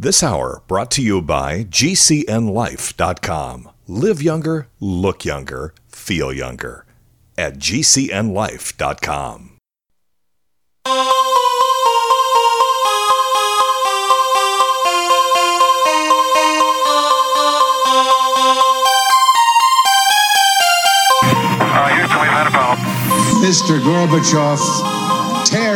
This hour brought to you by GCNLife.com. Live younger, look younger, feel younger at GCNLife.com. Mr. Gorbachev,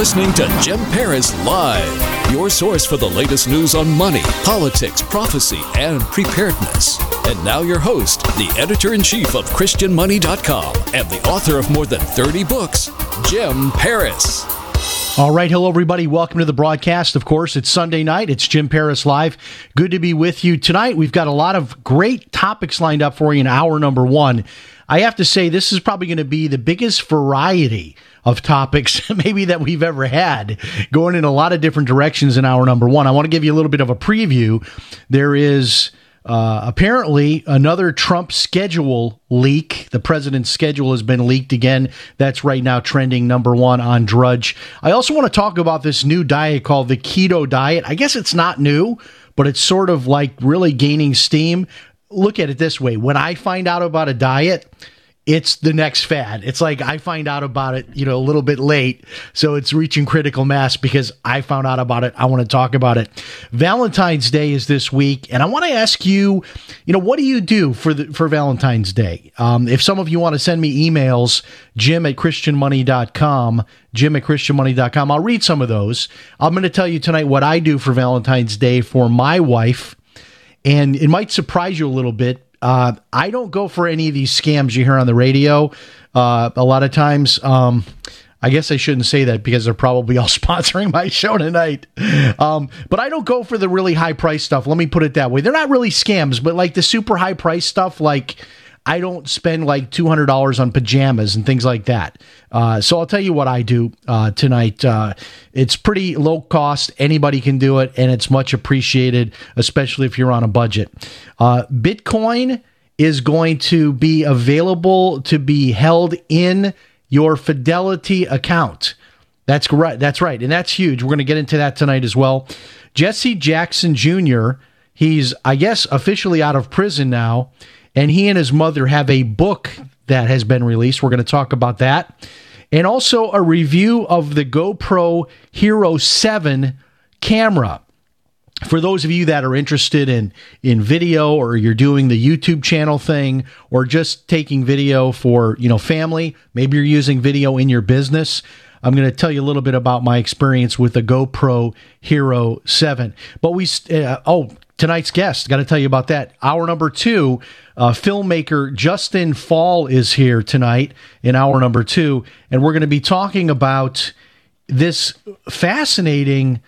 listening to Jim Paris Live, your source for the latest news on money, politics, prophecy, and preparedness. And now, your host, the editor in chief of ChristianMoney.com and the author of more than 30 books, Jim Paris. All right, hello everybody. Welcome to the broadcast. Of course, it's Sunday night. It's Jim Paris live. Good to be with you tonight. We've got a lot of great topics lined up for you in hour number one. I have to say, this is probably going to be the biggest variety of topics maybe that we've ever had, going in a lot of different directions in hour number one. I want to give you a little bit of a preview. There is uh, apparently, another Trump schedule leak. The president's schedule has been leaked again. That's right now trending number one on Drudge. I also want to talk about this new diet called the keto diet. I guess it's not new, but it's sort of like really gaining steam. Look at it this way when I find out about a diet, it's the next fad. It's like I find out about it, you know, a little bit late. So it's reaching critical mass because I found out about it. I want to talk about it. Valentine's Day is this week. And I want to ask you, you know, what do you do for the, for Valentine's Day? Um, if some of you want to send me emails, jim at christianmoney.com, jim at christianmoney.com, I'll read some of those. I'm going to tell you tonight what I do for Valentine's Day for my wife. And it might surprise you a little bit uh, I don't go for any of these scams you hear on the radio. Uh, a lot of times, um, I guess I shouldn't say that because they're probably all sponsoring my show tonight. Um, but I don't go for the really high price stuff. Let me put it that way. They're not really scams, but like the super high price stuff, like I don't spend like two hundred dollars on pajamas and things like that. Uh, so I'll tell you what I do uh, tonight. Uh, it's pretty low cost. Anybody can do it, and it's much appreciated, especially if you're on a budget. Uh, Bitcoin is going to be available to be held in your Fidelity account. That's right. That's right, and that's huge. We're going to get into that tonight as well. Jesse Jackson Jr. He's, I guess, officially out of prison now and he and his mother have a book that has been released. We're going to talk about that. And also a review of the GoPro Hero 7 camera. For those of you that are interested in in video or you're doing the YouTube channel thing or just taking video for, you know, family, maybe you're using video in your business, I'm going to tell you a little bit about my experience with the GoPro Hero 7. But we, uh, oh, tonight's guest, got to tell you about that. Hour number two, uh, filmmaker Justin Fall is here tonight in hour number two, and we're going to be talking about this fascinating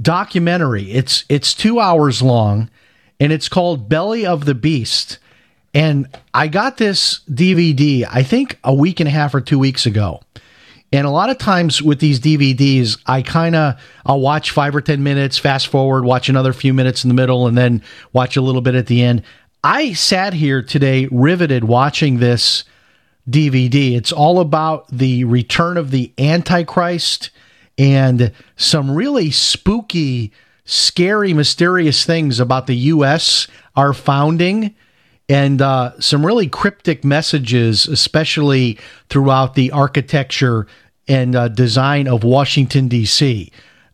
documentary. It's it's two hours long, and it's called Belly of the Beast. And I got this DVD, I think a week and a half or two weeks ago. And a lot of times with these DVDs, I kind of I'll watch five or ten minutes, fast forward, watch another few minutes in the middle, and then watch a little bit at the end. I sat here today riveted watching this DVD. It's all about the return of the Antichrist and some really spooky, scary, mysterious things about the U.S., our founding, and uh, some really cryptic messages, especially throughout the architecture and uh, design of Washington, D.C.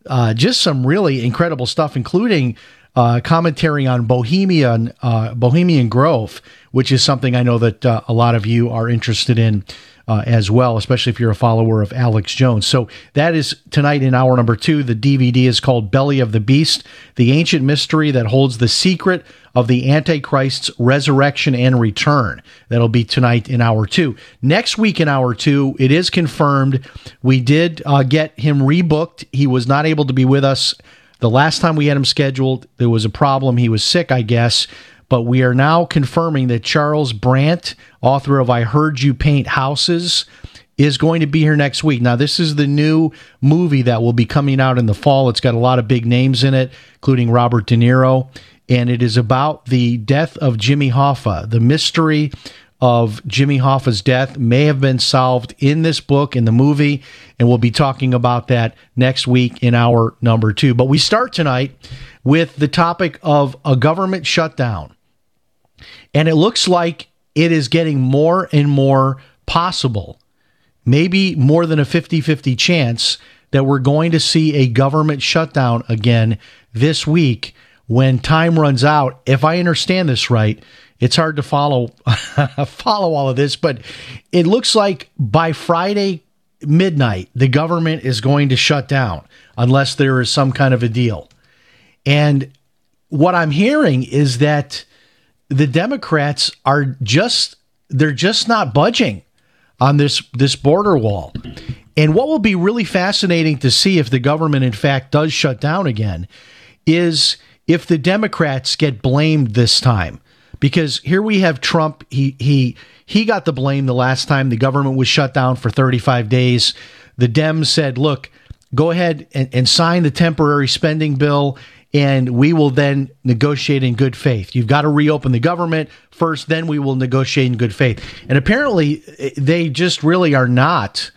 Uh, just some really incredible stuff, including uh, commentary on Bohemian uh, Bohemian Grove, which is something I know that uh, a lot of you are interested in uh, as well, especially if you're a follower of Alex Jones. So that is tonight in hour number two. The DVD is called Belly of the Beast, the ancient mystery that holds the secret of the Antichrist's resurrection and return. That'll be tonight in hour two. Next week in hour two, it is confirmed we did uh, get him rebooked. He was not able to be with us The last time we had him scheduled, there was a problem. He was sick, I guess. But we are now confirming that Charles Brandt, author of I Heard You Paint Houses, is going to be here next week. Now, this is the new movie that will be coming out in the fall. It's got a lot of big names in it, including Robert De Niro. And it is about the death of Jimmy Hoffa, the mystery of Jimmy Hoffa's death may have been solved in this book, in the movie, and we'll be talking about that next week in our number two. But we start tonight with the topic of a government shutdown. And it looks like it is getting more and more possible, maybe more than a 50 50 chance that we're going to see a government shutdown again this week when time runs out. If I understand this right, it's hard to follow follow all of this, but it looks like by Friday midnight the government is going to shut down unless there is some kind of a deal. And what I'm hearing is that the Democrats are just they're just not budging on this this border wall. And what will be really fascinating to see if the government in fact does shut down again is if the Democrats get blamed this time. Because here we have Trump, he he he got the blame the last time the government was shut down for 35 days. The Dems said, look, go ahead and, and sign the temporary spending bill and we will then negotiate in good faith. You've got to reopen the government first, then we will negotiate in good faith. And apparently, they just really are not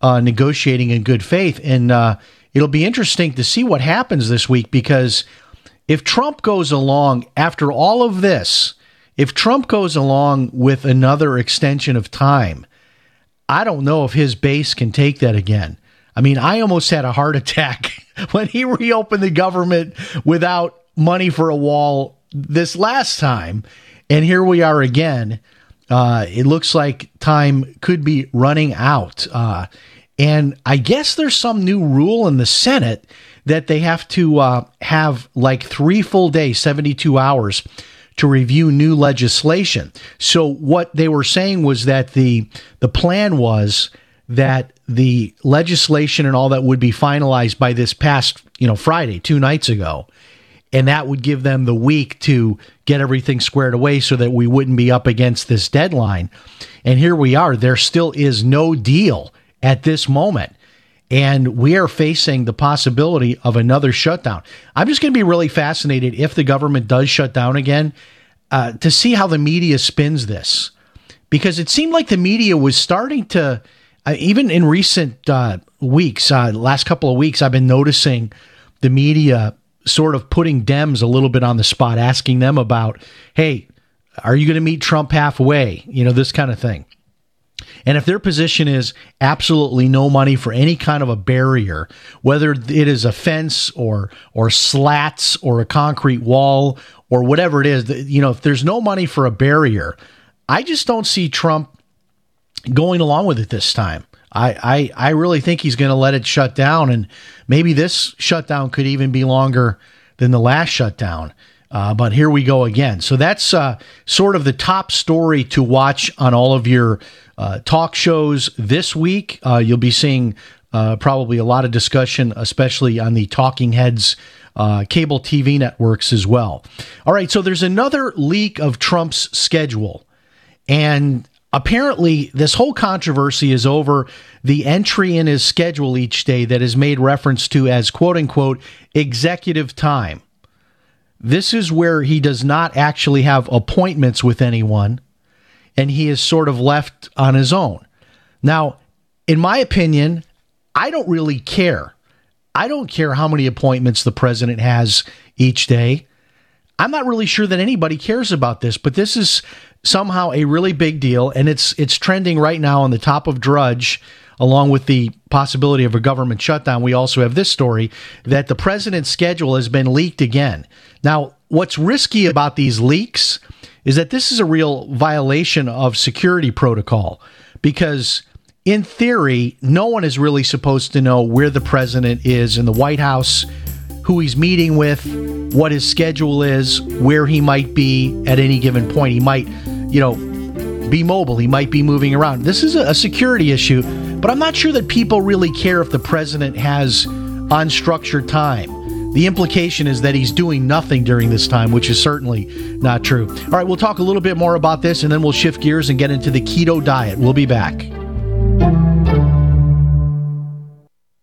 uh, negotiating in good faith. And uh, it'll be interesting to see what happens this week because if Trump goes along after all of this, if Trump goes along with another extension of time, I don't know if his base can take that again. I mean, I almost had a heart attack when he reopened the government without money for a wall this last time. And here we are again. Uh, it looks like time could be running out. Uh, and I guess there's some new rule in the Senate that they have to uh, have like three full days, 72 hours to review new legislation. So what they were saying was that the the plan was that the legislation and all that would be finalized by this past, you know, Friday, two nights ago. And that would give them the week to get everything squared away so that we wouldn't be up against this deadline. And here we are. There still is no deal at this moment. And we are facing the possibility of another shutdown. I'm just going to be really fascinated if the government does shut down again uh, to see how the media spins this. Because it seemed like the media was starting to even in recent uh, weeks, uh, last couple of weeks, I've been noticing the media sort of putting Dems a little bit on the spot, asking them about, hey, are you going to meet Trump halfway? You know, this kind of thing. And if their position is absolutely no money for any kind of a barrier, whether it is a fence or or slats or a concrete wall or whatever it is, you know, if there's no money for a barrier, I just don't see Trump going along with it this time. I, I, I really think he's going to let it shut down, and maybe this shutdown could even be longer than the last shutdown. Uh, but here we go again. So that's uh, sort of the top story to watch on all of your uh, talk shows this week. Uh, you'll be seeing uh, probably a lot of discussion, especially on the Talking Heads uh, cable TV networks as well. All right, so there's another leak of Trump's schedule. And apparently this whole controversy is over the entry in his schedule each day that is made reference to as quote unquote executive time. This is where he does not actually have appointments with anyone and he is sort of left on his own. Now, in my opinion, I don't really care. I don't care how many appointments the president has each day. I'm not really sure that anybody cares about this, but this is somehow a really big deal, and it's it's trending right now on the top of Drudge, along with the possibility of a government shutdown. We also have this story that the president's schedule has been leaked again. Now, what's risky about these leaks is that this is a real violation of security protocol because in theory, no one is really supposed to know where the president is in the White House, who he's meeting with, what his schedule is, where he might be at any given point. He might, you know, be mobile. He might be moving around. This is a security issue, but I'm not sure that people really care if the president has unstructured time. the implication is that he's doing nothing during this time, which is certainly not true. All right, we'll talk a little bit more about this and then we'll shift gears and get into the keto diet. We'll be back.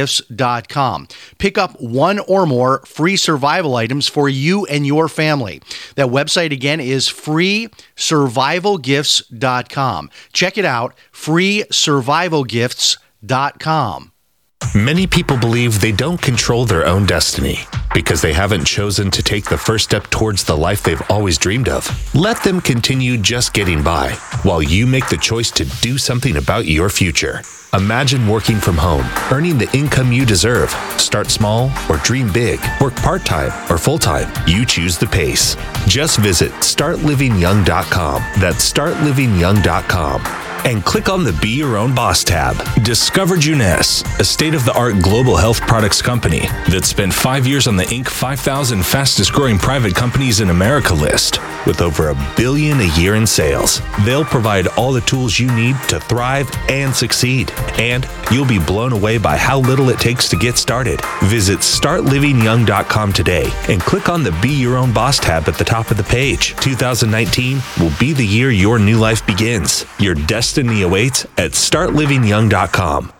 gifts.com. Pick up one or more free survival items for you and your family. That website again is freesurvivalgifts.com. Check it out, freesurvivalgifts.com. Many people believe they don't control their own destiny because they haven't chosen to take the first step towards the life they've always dreamed of. Let them continue just getting by while you make the choice to do something about your future. Imagine working from home, earning the income you deserve. Start small or dream big. Work part time or full time. You choose the pace. Just visit startlivingyoung.com. That's startlivingyoung.com and click on the Be Your Own Boss tab. Discover Juness, a state of the art global health products company that spent five years on the Inc. 5000 fastest growing private companies in America list with over a billion a year in sales. They'll provide all the tools you need to thrive and succeed. And you'll be blown away by how little it takes to get started. Visit startlivingyoung.com today and click on the Be Your Own Boss tab at the top of the page. 2019 will be the year your new life begins. Your destiny destiny awaits at startlivingyoung.com.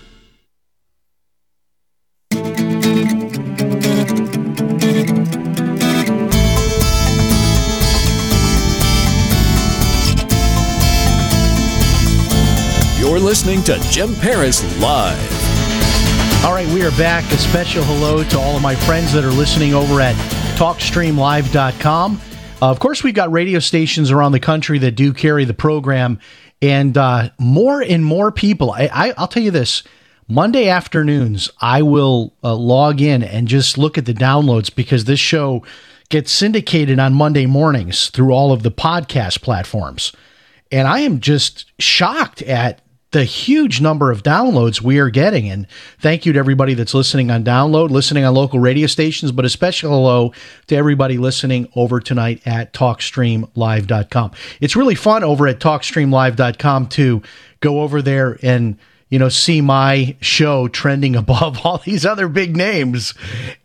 listening to Jim Paris Live. All right, we are back. A special hello to all of my friends that are listening over at TalkStreamLive.com. Uh, of course, we've got radio stations around the country that do carry the program, and uh, more and more people. I, will tell you this Monday afternoons, I will uh, log in and just look at the downloads because this show gets syndicated on Monday mornings through all of the podcast platforms. And I am just shocked at the huge number of downloads we are getting. And thank you to everybody that's listening on download, listening on local radio stations, but especially hello to everybody listening over tonight at TalkStreamLive.com. It's really fun over at TalkStreamLive.com to go over there and you know, see my show trending above all these other big names.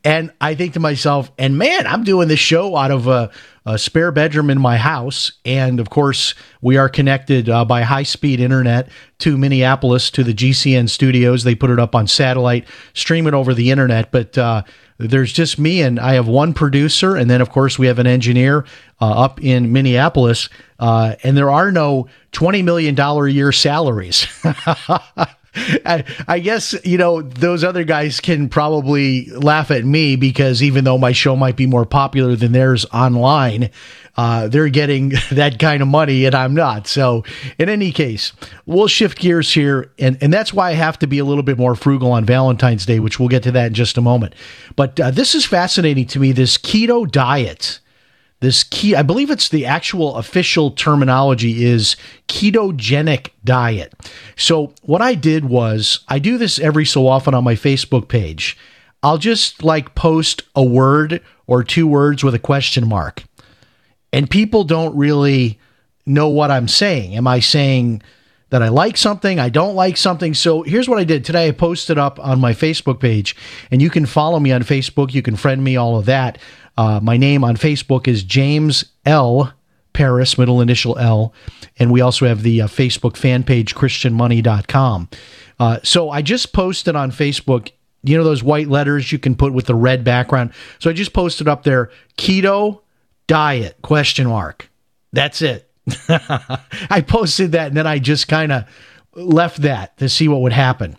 And I think to myself, and man, I'm doing this show out of a, a spare bedroom in my house. And of course, we are connected uh, by high speed internet to Minneapolis to the GCN studios. They put it up on satellite, stream it over the internet. But, uh, there's just me and I have one producer, and then of course we have an engineer uh, up in Minneapolis, uh, and there are no twenty million dollar a year salaries. I, I, guess you know those other guys can probably laugh at me because even though my show might be more popular than theirs online, uh, they're getting that kind of money and I'm not. So in any case, we'll shift gears here, and and that's why I have to be a little bit more frugal on Valentine's Day, which we'll get to that in just a moment. But uh, this is fascinating to me. This keto diet this key i believe it's the actual official terminology is ketogenic diet so what i did was i do this every so often on my facebook page i'll just like post a word or two words with a question mark and people don't really know what i'm saying am i saying that I like something, I don't like something. So here's what I did today. I posted up on my Facebook page, and you can follow me on Facebook. You can friend me, all of that. Uh, my name on Facebook is James L. Paris, middle initial L. And we also have the uh, Facebook fan page, ChristianMoney.com. Uh, so I just posted on Facebook, you know, those white letters you can put with the red background. So I just posted up there, keto diet, question mark. That's it. I posted that and then I just kind of left that to see what would happen.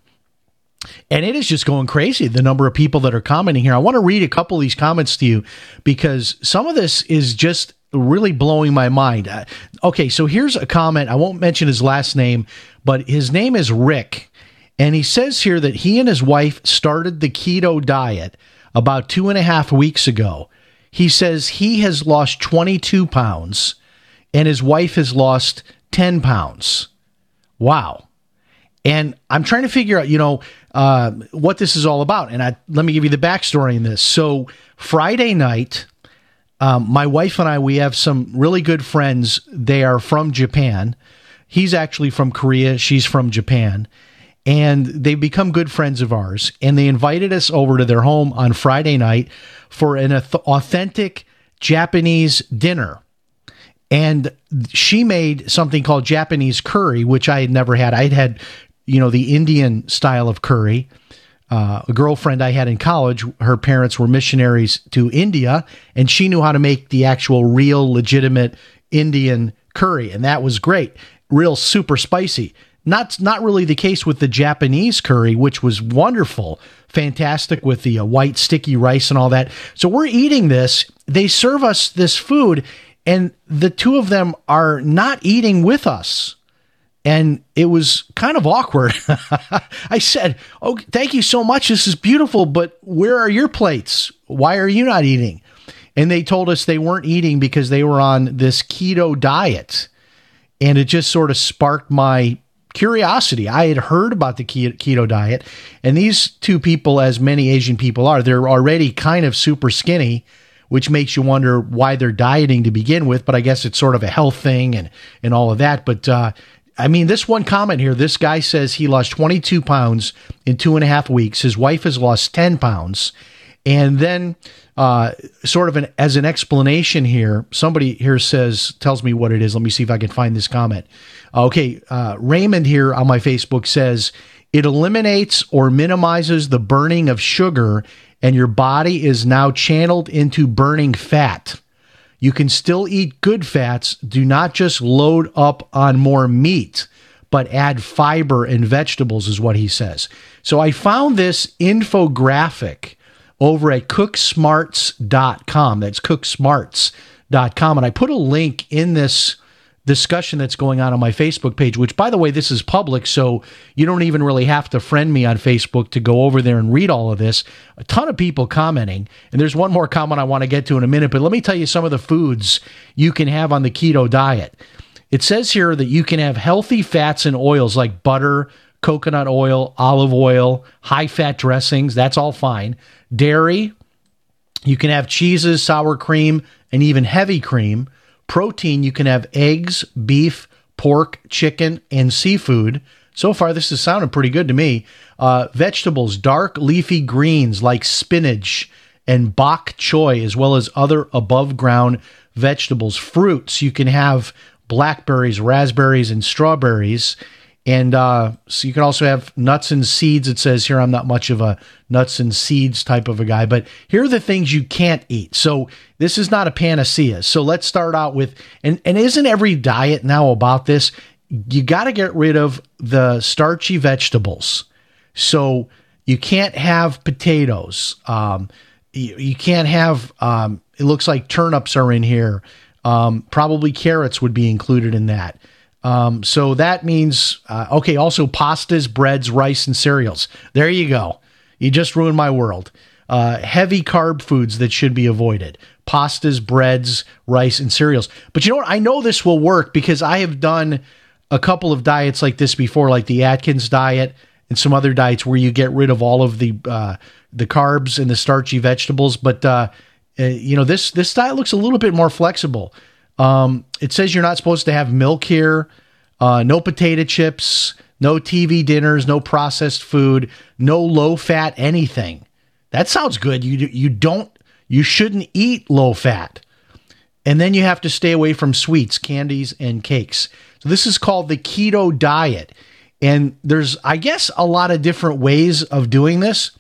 And it is just going crazy, the number of people that are commenting here. I want to read a couple of these comments to you because some of this is just really blowing my mind. Uh, okay, so here's a comment. I won't mention his last name, but his name is Rick. And he says here that he and his wife started the keto diet about two and a half weeks ago. He says he has lost 22 pounds and his wife has lost 10 pounds. Wow. And I'm trying to figure out, you know, uh, what this is all about. And I, let me give you the backstory in this. So Friday night, um, my wife and I, we have some really good friends. They are from Japan. He's actually from Korea. She's from Japan. And they've become good friends of ours. And they invited us over to their home on Friday night for an authentic Japanese dinner. And she made something called Japanese curry, which I had never had. I'd had you know, the Indian style of curry. Uh, a girlfriend I had in college, her parents were missionaries to India, and she knew how to make the actual real legitimate Indian curry, and that was great. Real super spicy. Not not really the case with the Japanese curry, which was wonderful, fantastic with the uh, white sticky rice and all that. So we're eating this. They serve us this food, and the two of them are not eating with us and it was kind of awkward. I said, "Oh, thank you so much. This is beautiful, but where are your plates? Why are you not eating?" And they told us they weren't eating because they were on this keto diet. And it just sort of sparked my curiosity. I had heard about the keto diet, and these two people, as many Asian people are, they're already kind of super skinny, which makes you wonder why they're dieting to begin with. But I guess it's sort of a health thing and and all of that. But uh, I mean, this one comment here this guy says he lost 22 pounds in two and a half weeks. His wife has lost 10 pounds. And then, uh, sort of an, as an explanation here, somebody here says, tells me what it is. Let me see if I can find this comment. Okay. Uh, Raymond here on my Facebook says, it eliminates or minimizes the burning of sugar, and your body is now channeled into burning fat. You can still eat good fats. Do not just load up on more meat, but add fiber and vegetables, is what he says. So I found this infographic over at cooksmarts.com. That's cooksmarts.com. And I put a link in this discussion that's going on on my Facebook page, which, by the way, this is public, so you don't even really have to friend me on Facebook to go over there and read all of this. A ton of people commenting. And there's one more comment I want to get to in a minute, but let me tell you some of the foods you can have on the keto diet. it says here that you can have healthy fats and oils like butter, coconut oil, olive oil, high fat dressings. That's all fine. Dairy, you can have cheeses, sour cream, and even heavy cream. Protein, you can have eggs, beef, pork, chicken, and seafood. So far, this is sounding pretty good to me. Uh, vegetables, dark leafy greens like spinach and bok choy, as well as other above ground vegetables. Fruits, you can have blackberries, raspberries, and strawberries. And uh, so you can also have nuts and seeds. It says here I'm not much of a nuts and seeds type of a guy, but here are the things you can't eat. So this is not a panacea. So let's start out with and and isn't every diet now about this? You got to get rid of the starchy vegetables. So you can't have potatoes. Um, you, you, can't have. Um, it looks like turnips are in here. Um, probably carrots would be included in that. Um, so that means, uh, okay, also pastas, breads, rice, and cereals. There you go. You just ruined my world. Uh, heavy carb foods that should be avoided pastas, breads, rice, and cereals. But you know what? I know this will work because I have done a couple of diets like this before, like the Atkins diet and some other diets where you get rid of all of the uh, the carbs and the starchy vegetables. But uh, uh you know this this diet looks a little bit more flexible. Um, it says you're not supposed to have milk here, uh, no potato chips, no TV dinners, no processed food, no low fat anything. That sounds good. You you don't you shouldn't eat low fat. And then you have to stay away from sweets, candies, and cakes. So this is called the keto diet. And there's, I guess, a lot of different ways of doing this.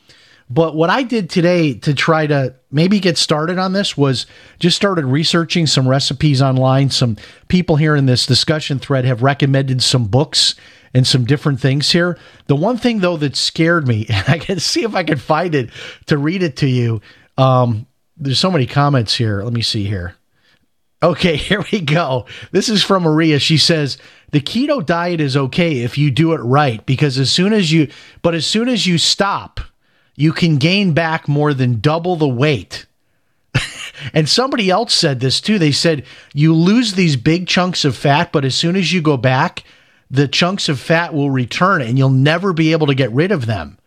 But what I did today to try to maybe get started on this was just started researching some recipes online. Some people here in this discussion thread have recommended some books and some different things here. The one thing though that scared me, and I can see if I can find it to read it to you. Um, there's so many comments here. Let me see here. Okay, here we go. This is from Maria. She says the keto diet is okay if you do it right because as soon as you, but as soon as you stop, you can gain back more than double the weight. and somebody else said this too. They said you lose these big chunks of fat, but as soon as you go back, the chunks of fat will return and you'll never be able to get rid of them.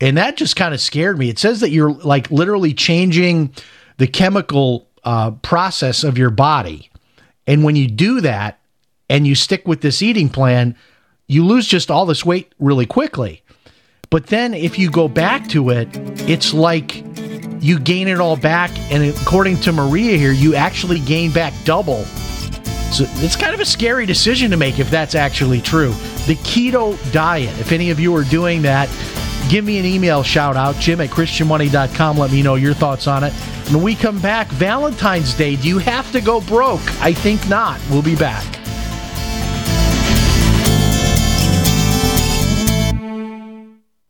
And that just kind of scared me. It says that you're like literally changing the chemical uh, process of your body. And when you do that and you stick with this eating plan, you lose just all this weight really quickly. But then if you go back to it, it's like you gain it all back. And according to Maria here, you actually gain back double. So it's kind of a scary decision to make if that's actually true. The keto diet, if any of you are doing that, give me an email shout out, jim at christianmoney.com. Let me know your thoughts on it. When we come back, Valentine's Day, do you have to go broke? I think not. We'll be back.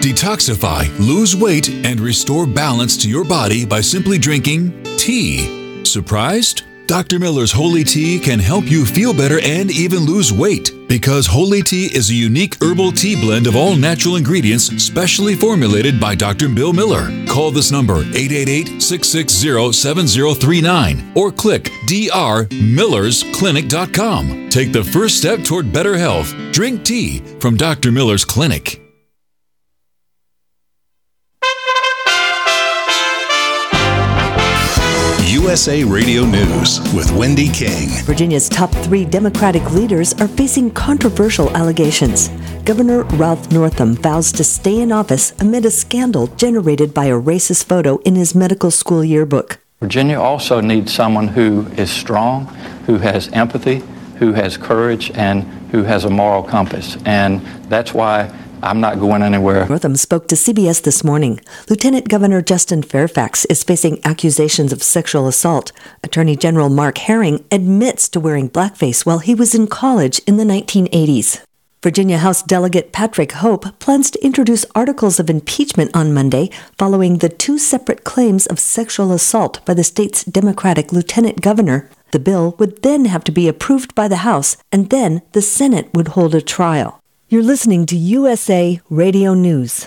Detoxify, lose weight, and restore balance to your body by simply drinking tea. Surprised? Dr. Miller's Holy Tea can help you feel better and even lose weight because Holy Tea is a unique herbal tea blend of all natural ingredients specially formulated by Dr. Bill Miller. Call this number 888-660-7039 or click drmillersclinic.com. Take the first step toward better health. Drink tea from Dr. Miller's Clinic. USA Radio News with Wendy King. Virginia's top three Democratic leaders are facing controversial allegations. Governor Ralph Northam vows to stay in office amid a scandal generated by a racist photo in his medical school yearbook. Virginia also needs someone who is strong, who has empathy, who has courage, and who has a moral compass. And that's why I'm not going anywhere. Northam spoke to CBS this morning. Lieutenant Governor Justin Fairfax is facing accusations of sexual assault. Attorney General Mark Herring admits to wearing blackface while he was in college in the 1980s. Virginia House Delegate Patrick Hope plans to introduce articles of impeachment on Monday following the two separate claims of sexual assault by the state's Democratic lieutenant governor. The bill would then have to be approved by the House, and then the Senate would hold a trial. You're listening to USA Radio News.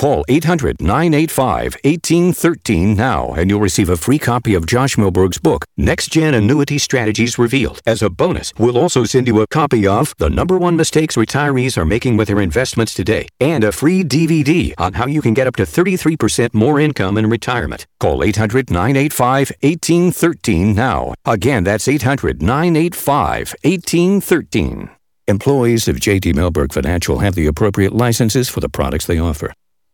Call 800 985 1813 now and you'll receive a free copy of Josh Mellberg's book, Next Gen Annuity Strategies Revealed. As a bonus, we'll also send you a copy of The Number One Mistakes Retirees Are Making with Their Investments Today and a free DVD on how you can get up to 33% more income in retirement. Call 800 985 1813 now. Again, that's 800 985 1813. Employees of JT Milberg Financial have the appropriate licenses for the products they offer.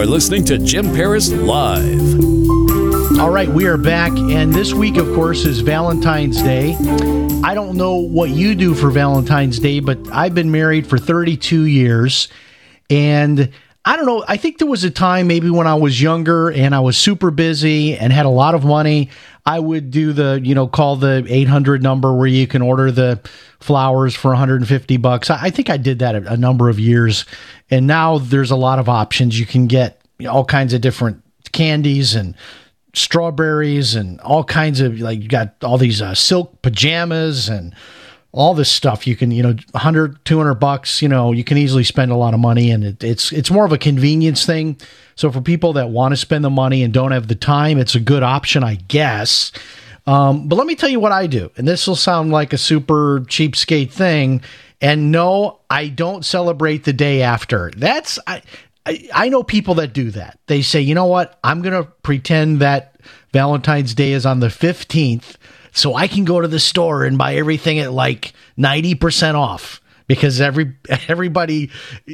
are listening to Jim Paris Live. All right, we are back, and this week, of course, is Valentine's Day. I don't know what you do for Valentine's Day, but I've been married for 32 years, and I don't know. I think there was a time maybe when I was younger and I was super busy and had a lot of money. I would do the, you know, call the 800 number where you can order the flowers for 150 bucks. I think I did that a, a number of years. And now there's a lot of options. You can get all kinds of different candies and strawberries and all kinds of like you got all these uh, silk pajamas and all this stuff you can you know 100 200 bucks you know you can easily spend a lot of money and it, it's it's more of a convenience thing so for people that want to spend the money and don't have the time it's a good option i guess um, but let me tell you what i do and this will sound like a super cheapskate thing and no i don't celebrate the day after that's i I, I know people that do that. They say, you know what? I'm going to pretend that Valentine's Day is on the 15th so I can go to the store and buy everything at like 90% off because every everybody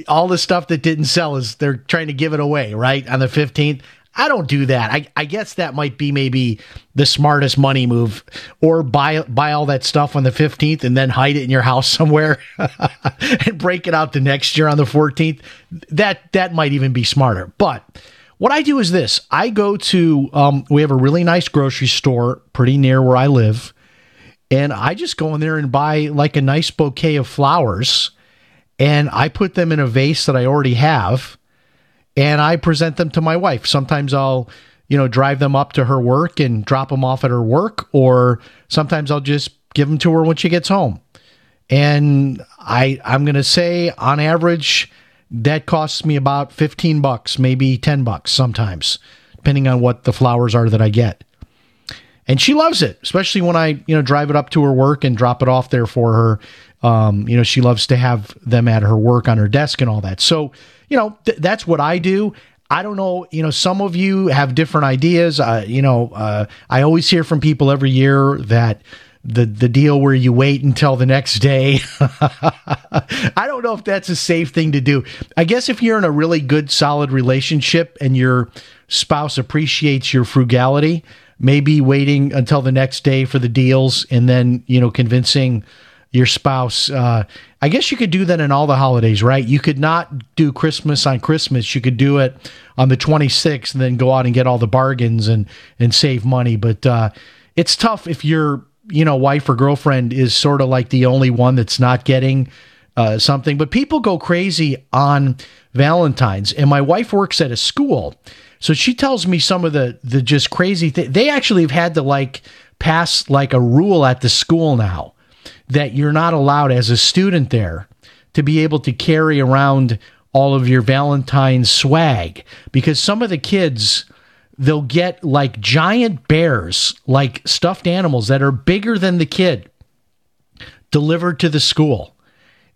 all the stuff that didn't sell is they're trying to give it away, right? On the 15th. I don't do that. I, I guess that might be maybe the smartest money move, or buy buy all that stuff on the fifteenth and then hide it in your house somewhere and break it out the next year on the fourteenth. That that might even be smarter. But what I do is this: I go to um, we have a really nice grocery store pretty near where I live, and I just go in there and buy like a nice bouquet of flowers, and I put them in a vase that I already have and I present them to my wife. Sometimes I'll, you know, drive them up to her work and drop them off at her work, or sometimes I'll just give them to her when she gets home. And I, I'm going to say on average, that costs me about 15 bucks, maybe 10 bucks sometimes, depending on what the flowers are that I get. And she loves it, especially when I, you know, drive it up to her work and drop it off there for her. Um, you know, she loves to have them at her work on her desk and all that. So, you know, th- that's what I do. I don't know. You know, some of you have different ideas. Uh, you know, uh, I always hear from people every year that the the deal where you wait until the next day. I don't know if that's a safe thing to do. I guess if you're in a really good, solid relationship and your spouse appreciates your frugality, maybe waiting until the next day for the deals and then you know convincing your spouse. Uh, I guess you could do that in all the holidays, right? You could not do Christmas on Christmas. You could do it on the 26th and then go out and get all the bargains and and save money. But uh, it's tough if your you know wife or girlfriend is sort of like the only one that's not getting uh, something. But people go crazy on Valentine's, and my wife works at a school. So she tells me some of the the just crazy things. They actually have had to like pass like a rule at the school now that you're not allowed as a student there to be able to carry around all of your Valentine's swag because some of the kids they'll get like giant bears, like stuffed animals that are bigger than the kid delivered to the school.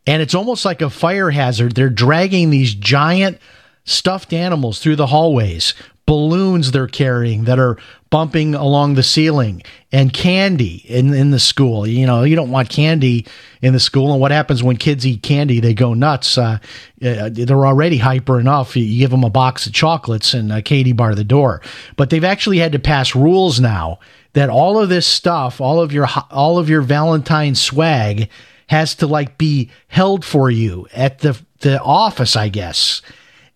And it's almost like a fire hazard. They're dragging these giant stuffed animals through the hallways, balloons they're carrying that are bumping along the ceiling, and candy in, in the school. You know, you don't want candy in the school. And what happens when kids eat candy? They go nuts. Uh, uh they're already hyper enough. You give them a box of chocolates and a Katie bar the door. But they've actually had to pass rules now that all of this stuff, all of your all of your Valentine swag has to like be held for you at the the office, I guess.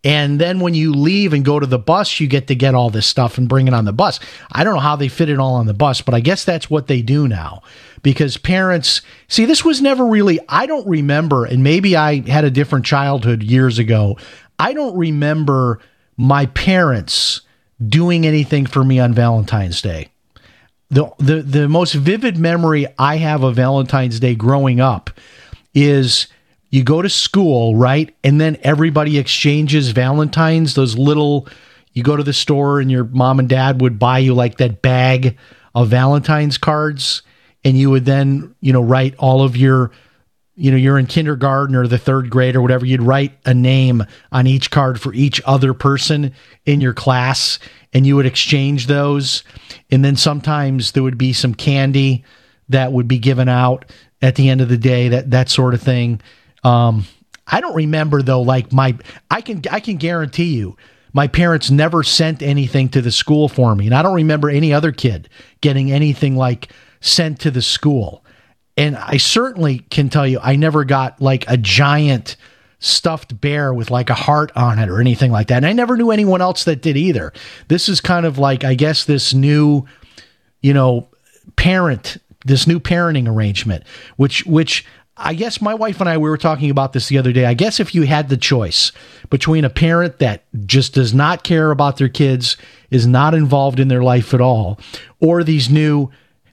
And then when you leave and go to the bus, you get to get all this stuff and bring it on the bus. I don't know how they fit it all on the bus, but I guess that's what they do now because parents see this was never really, I don't remember, and maybe I had a different childhood years ago. I don't remember my parents doing anything for me on Valentine's Day. The, the, the most vivid memory I have of Valentine's Day growing up is you go to school, right? And then everybody exchanges Valentines, those little, you go to the store and your mom and dad would buy you like that bag of Valentine's cards. And you would then, you know, write all of your, you know, you're in kindergarten or the third grade or whatever. You'd write a name on each card for each other person in your class and you would exchange those. And then sometimes there would be some candy that would be given out at the end of the day, that, that sort of thing. Um, I don't remember though. Like my, I can I can guarantee you, my parents never sent anything to the school for me, and I don't remember any other kid getting anything like sent to the school. And I certainly can tell you, I never got like a giant stuffed bear with like a heart on it or anything like that. And I never knew anyone else that did either. This is kind of like, I guess, this new, you know, parent, this new parenting arrangement, which, which I guess my wife and I we were talking about this the other day. I guess if you had the choice between a parent that just does not care about their kids, is not involved in their life at all, or these new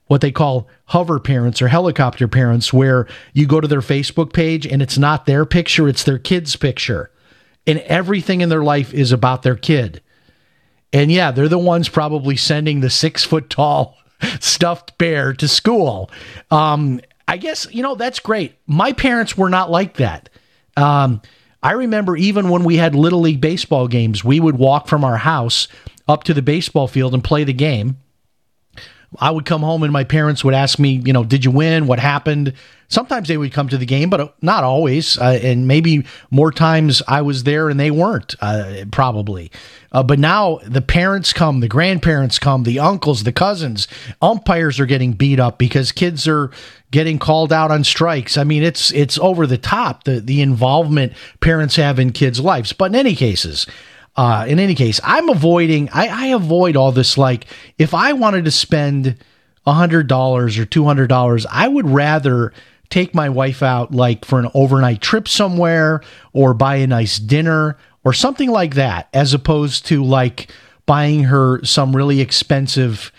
what they call hover parents or helicopter parents where you go to their Facebook page and it's not their picture, it's their kid's picture. And everything in their life is about their kid. And yeah, they're the ones probably sending the six foot tall stuffed bear to school. Um, I guess, you know, that's great. My parents were not like that. Um, I remember even when we had Little League baseball games, we would walk from our house up to the baseball field and play the game. I would come home and my parents would ask me, you know, did you win? What happened? Sometimes they would come to the game, but not always. Uh, and maybe more times I was there and they weren't, uh, probably. Uh, but now the parents come, the grandparents come, the uncles, the cousins. Umpires are getting beat up because kids are getting called out on strikes. I mean, it's it's over the top the the involvement parents have in kids' lives. But in any cases, uh, in any case, I'm avoiding. I, I avoid all this. Like, if I wanted to spend hundred dollars or two hundred dollars, I would rather take my wife out like for an overnight trip somewhere or buy a nice dinner or something like that, as opposed to like buying her some really expensive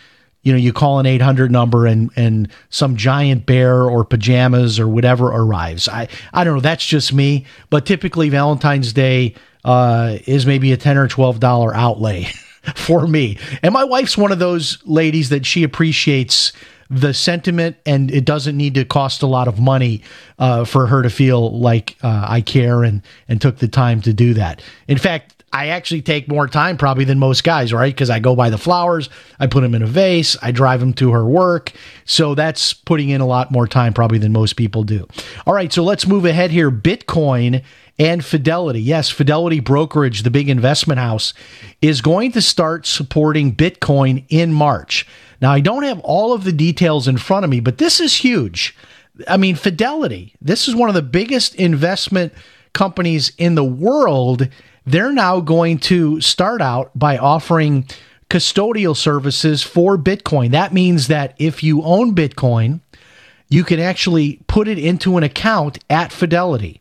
you know, you call an 800 number and and some giant bear or pajamas or whatever arrives. I I don't know. That's just me. But typically Valentine's Day uh, is maybe a 10 or 12 dollar outlay for me. And my wife's one of those ladies that she appreciates the sentiment and it doesn't need to cost a lot of money uh, for her to feel like uh, I care and and took the time to do that. In fact, I actually take more time probably than most guys, right? Because I go buy the flowers, I put them in a vase, I drive them to her work. So that's putting in a lot more time probably than most people do. All right, so let's move ahead here. Bitcoin and Fidelity. Yes, Fidelity Brokerage, the big investment house, is going to start supporting Bitcoin in March. Now, I don't have all of the details in front of me, but this is huge. I mean, Fidelity, this is one of the biggest investment companies in the world they're now going to start out by offering custodial services for Bitcoin. That means that if you own Bitcoin, you can actually put it into an account at Fidelity.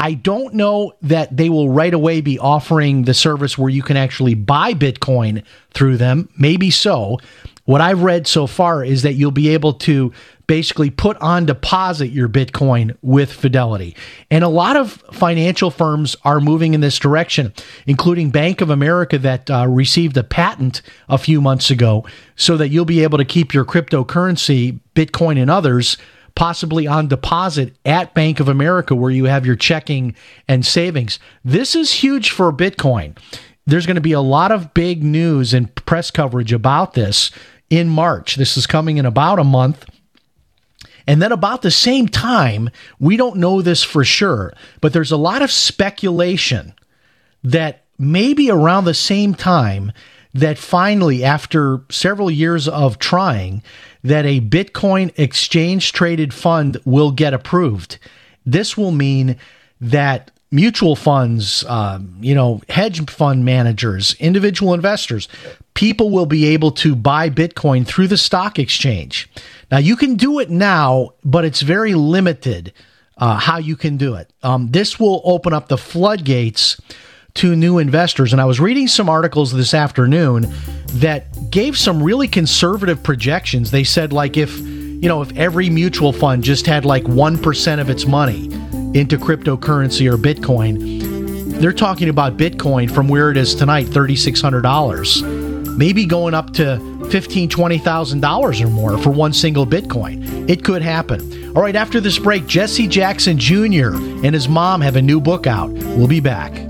I don't know that they will right away be offering the service where you can actually buy Bitcoin through them. Maybe so. What I've read so far is that you'll be able to basically put on deposit your Bitcoin with Fidelity. And a lot of financial firms are moving in this direction, including Bank of America that uh, received a patent a few months ago so that you'll be able to keep your cryptocurrency, Bitcoin and others, possibly on deposit at Bank of America where you have your checking and savings. This is huge for Bitcoin. There's going to be a lot of big news and press coverage about this in March. This is coming in about a month. And then about the same time, we don't know this for sure, but there's a lot of speculation that maybe around the same time that finally, after several years of trying, that a Bitcoin exchange traded fund will get approved. This will mean that mutual funds, um, you know, hedge fund managers, individual investors, people will be able to buy Bitcoin through the stock exchange. Now, you can do it now, but it's very limited uh, how you can do it. Um, this will open up the floodgates to new investors. And I was reading some articles this afternoon that gave some really conservative projections. They said, like, if you know, if every mutual fund just had like 1% of its money into cryptocurrency or Bitcoin, they're talking about Bitcoin from where it is tonight, $3,600, maybe going up to $15,000, $20,000 or more for one single Bitcoin. It could happen. All right, after this break, Jesse Jackson Jr. and his mom have a new book out. We'll be back.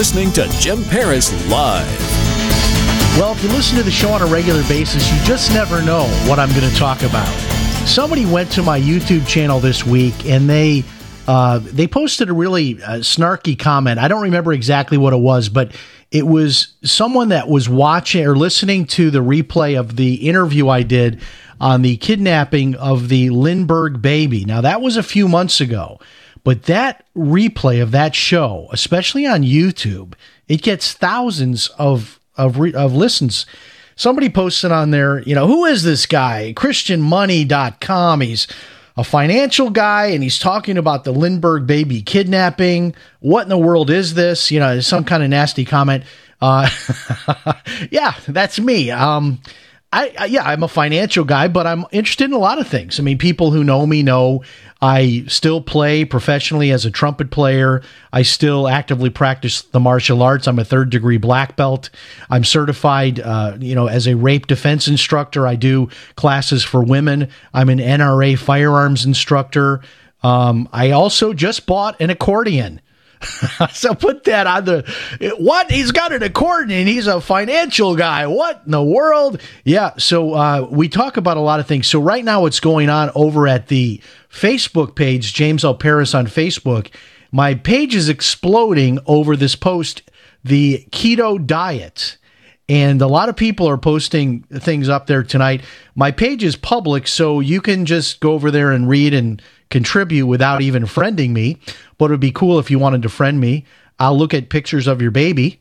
listening to Jim Paris Live. Well, if you listen to the show on a regular basis, you just never know what I'm going to talk about. Somebody went to my YouTube channel this week and they uh, they posted a really uh, snarky comment. I don't remember exactly what it was, but it was someone that was watching or listening to the replay of the interview I did on the kidnapping of the Lindbergh baby. Now, that was a few months ago, but that replay of that show, especially on YouTube, it gets thousands of of, re- of listens. Somebody posted on there, you know, who is this guy? ChristianMoney.com. He's a financial guy and he's talking about the Lindbergh baby kidnapping. What in the world is this? You know, some kind of nasty comment. Uh, yeah, that's me. Um, I, I, yeah, I'm a financial guy, but I'm interested in a lot of things. I mean, people who know me know I still play professionally as a trumpet player. I still actively practice the martial arts. I'm a third degree black belt. I'm certified, uh, you know, as a rape defense instructor. I do classes for women. I'm an NRA firearms instructor. Um, I also just bought an accordion. so put that on the what? He's got an accordion he's a financial guy. What in the world? Yeah so uh, we talk about a lot of things. So right now what's going on over at the facebook page james l paris on facebook my page is exploding over this post the keto diet. And a lot of people are posting things up there tonight. My page is public, so you can just go over there and read and contribute without even friending me. But it would be cool if you wanted to friend me. I'll look at pictures of your baby.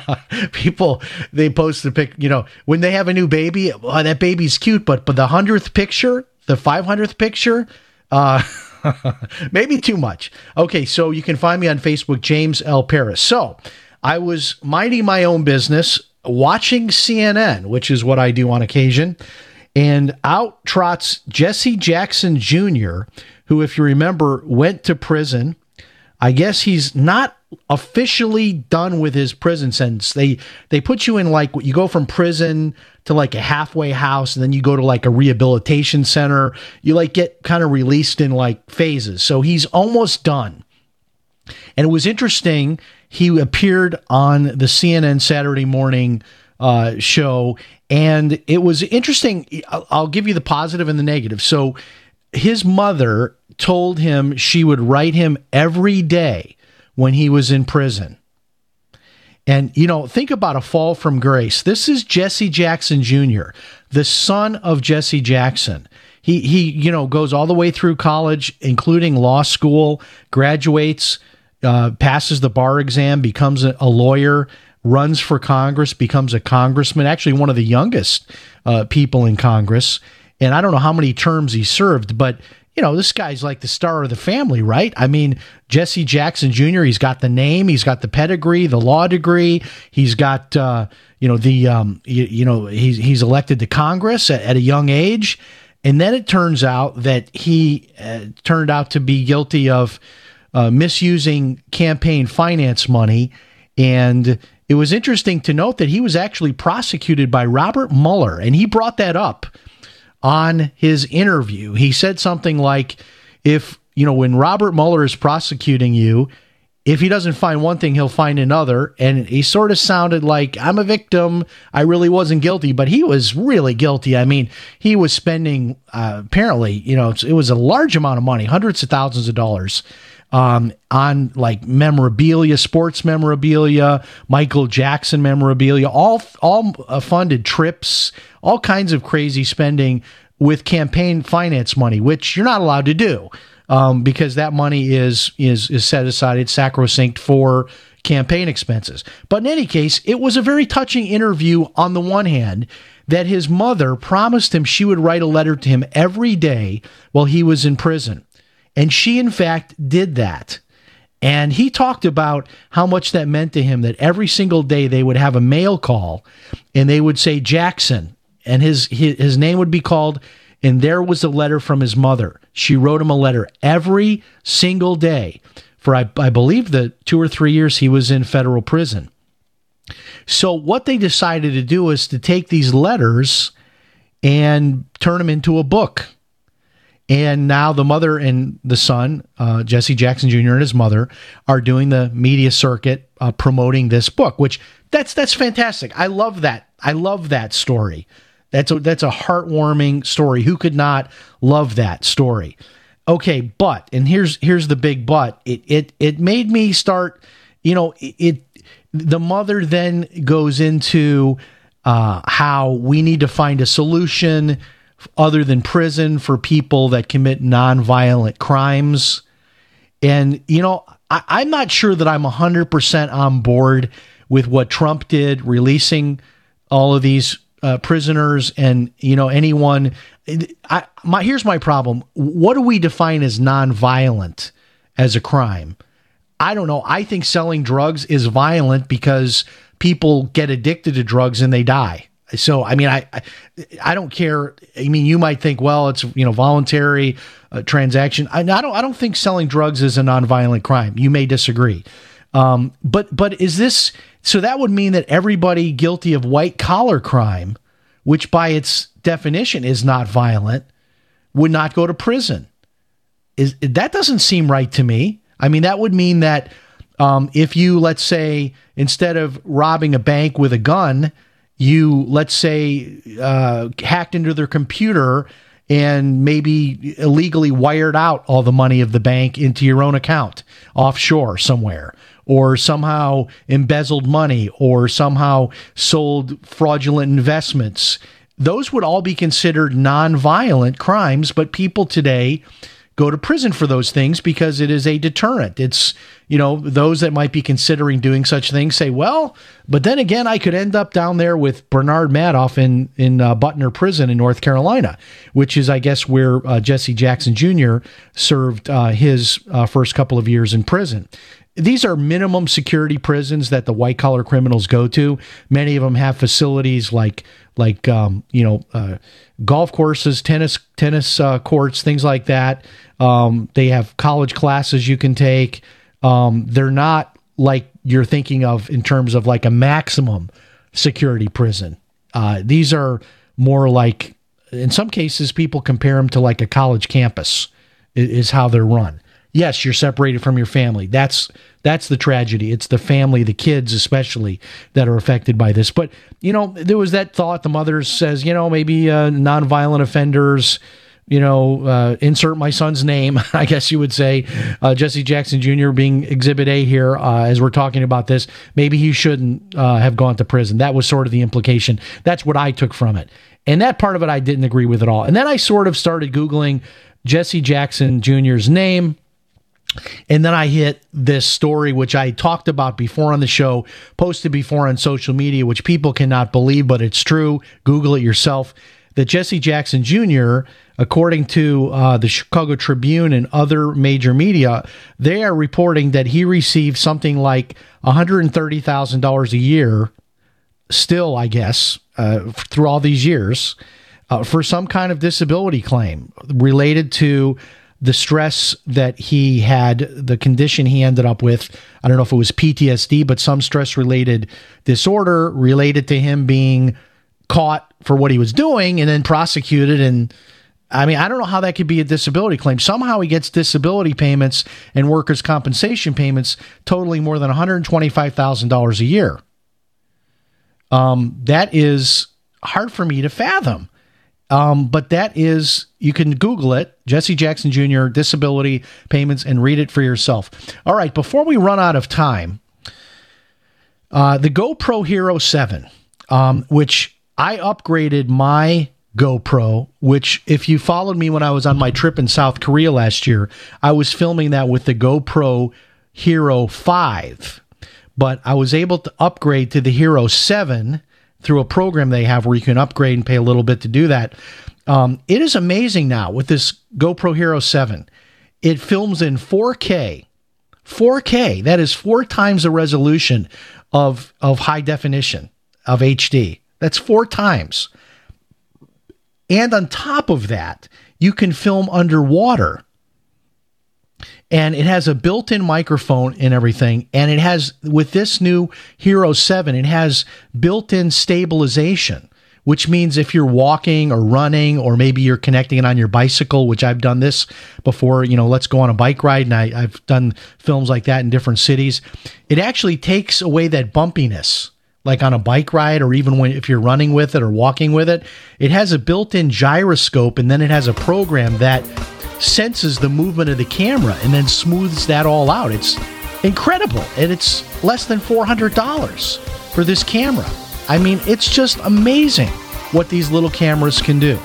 people they post the pic, you know, when they have a new baby, oh, that baby's cute, but but the hundredth picture, the five hundredth picture, uh, maybe too much. Okay, so you can find me on Facebook, James L. Paris. So I was minding my own business, watching CNN, which is what I do on occasion, and out trots Jesse Jackson Jr., who, if you remember, went to prison. I guess he's not officially done with his prison sentence. They they put you in like you go from prison to like a halfway house and then you go to like a rehabilitation center. You like get kind of released in like phases. So he's almost done. And it was interesting. He appeared on the CNN Saturday morning uh, show, and it was interesting. I'll, I'll give you the positive and the negative. So his mother told him she would write him every day when he was in prison. And, you know, think about a fall from grace. This is Jesse Jackson Jr., the son of Jesse Jackson. He, he, you know, goes all the way through college, including law school, graduates, uh, passes the bar exam, becomes a, a, lawyer, runs for Congress, becomes a congressman, actually one of the youngest uh, people in Congress. And I don't know how many terms he served, but you know, this guy's like the star of the family, right? I mean, Jesse Jackson Jr., he's got the name, he's got the pedigree, the law degree, he's got, uh, you know, the, um, you, you, know, he's, he's elected to Congress at, at, a young age. And then it turns out that he uh, turned out to be guilty of uh, misusing campaign finance money. And it was interesting to note that he was actually prosecuted by Robert Mueller, and he brought that up on his interview. He said something like, if, you know, when Robert Mueller is prosecuting you, if he doesn't find one thing, he'll find another. And he sort of sounded like, I'm a victim. I really wasn't guilty, but he was really guilty. I mean, he was spending, uh, apparently, you know, it was a large amount of money, hundreds of thousands of dollars. Um, on like memorabilia, sports memorabilia, Michael Jackson memorabilia, all all uh, funded trips, all kinds of crazy spending with campaign finance money, which you're not allowed to do um, because that money is is is set aside. It's sacrosanct for campaign expenses. But in any case, it was a very touching interview. On the one hand, that his mother promised him she would write a letter to him every day while he was in prison, and she in fact did that. And he talked about how much that meant to him that every single day they would have a mail call and they would say Jackson and his, his, his name would be called. And there was a letter from his mother. She wrote him a letter every single day for, I, I believe, the two or three years he was in federal prison. So, what they decided to do is to take these letters and turn them into a book. And now the mother and the son, uh, Jesse Jackson Jr. and his mother, are doing the media circuit uh, promoting this book, which that's that's fantastic. I love that. I love that story. That's a, that's a heartwarming story. Who could not love that story? Okay, but and here's here's the big but. It it it made me start. You know, it, it the mother then goes into uh, how we need to find a solution other than prison for people that commit nonviolent crimes. And, you know, I, am not sure that I'm 100% on board with what Trump did, releasing all of these uh, prisoners and you know anyone. I, my here's my problem. What do we define as nonviolent as a crime? I don't know. I think selling drugs is violent because people get addicted to drugs and they die. So I mean, I, I, I don't care. I mean, you might think, well, it's you know voluntary uh, transaction. I, I, don't I don't think selling drugs is a nonviolent crime. You may disagree, um, but but is this so that would mean that everybody guilty of white collar crime, which by its definition is not violent, would not go to prison. Is that doesn't seem right to me? I mean, that would mean that um, if you, let's say, instead of robbing a bank with a gun, you, let's say, uh, hacked into their computer and maybe illegally wired out all the money of the bank into your own account offshore somewhere or somehow embezzled money or somehow sold fraudulent investments. Those would all be considered nonviolent crimes, but people today go to prison for those things because it is a deterrent. It's, you know, those that might be considering doing such things say, well, but then again, I could end up down there with Bernard Madoff in, in uh, Butner Prison in North Carolina, which is, I guess, where uh, Jesse Jackson Jr. served uh, his uh, first couple of years in prison these are minimum security prisons that the white collar criminals go to. Many of them have facilities like like um, you know uh, golf courses, tennis tennis uh, courts, things like that. Um, they have college classes you can take. Um, they're not like you're thinking of in terms of like a maximum security prison. Uh, these are more like, in some cases, people compare them to like a college campus. Is how they're run yes, you're separated from your family. That's that's the tragedy. It's the family, the kids especially, that are affected by this. But you know, there was that thought. The mother says, you know, maybe uh, nonviolent offenders you know, uh, insert my son's name, I guess you would say, uh, Jesse Jackson Jr. being Exhibit A here uh, as we're talking about this. Maybe he shouldn't uh, have gone to prison. That was sort of the implication. That's what I took from it. And that part of it I didn't agree with at all. And then I sort of started Googling Jesse Jackson Jr.'s name. And then I hit this story, which I talked about before on the show, posted before on social media, which people cannot believe, but it's true. Google it yourself. That Jesse Jackson Jr., according to uh, the Chicago Tribune and other major media, they are reporting that he received something like $130,000 a year, still, I guess, uh, through all these years, uh, for some kind of disability claim related to the stress that he had, the condition he ended up with. I don't know if it was PTSD, but some stress related disorder related to him being caught for what he was doing and then prosecuted. And I mean, I don't know how that could be a disability claim. Somehow he gets disability payments and workers' compensation payments totaling more than $125,000 a year. Um, that is hard for me to fathom. Um, but that is, you can Google it, Jesse Jackson Jr., disability payments, and read it for yourself. All right, before we run out of time, uh, the GoPro Hero 7, um, which I upgraded my GoPro, which, if you followed me when I was on my trip in South Korea last year, I was filming that with the GoPro Hero 5. But I was able to upgrade to the Hero 7 through a program they have where you can upgrade and pay a little bit to do that. Um, it is amazing now with this GoPro Hero 7. It films in 4K. 4K, that is four times the resolution of, of high definition of HD. That's four times. And on top of that, you can film underwater. And it has a built in microphone and everything. And it has, with this new Hero 7, it has built in stabilization, which means if you're walking or running, or maybe you're connecting it on your bicycle, which I've done this before, you know, let's go on a bike ride. And I, I've done films like that in different cities. It actually takes away that bumpiness like on a bike ride or even when if you're running with it or walking with it it has a built-in gyroscope and then it has a program that senses the movement of the camera and then smooths that all out. It's incredible and it's less than $400 for this camera. I mean it's just amazing what these little cameras can do.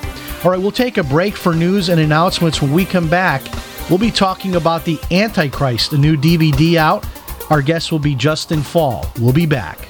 All right we'll take a break for news and announcements. When we come back we'll be talking about the antichrist a new dvd out. Our guest will be Justen Faull. We'll be back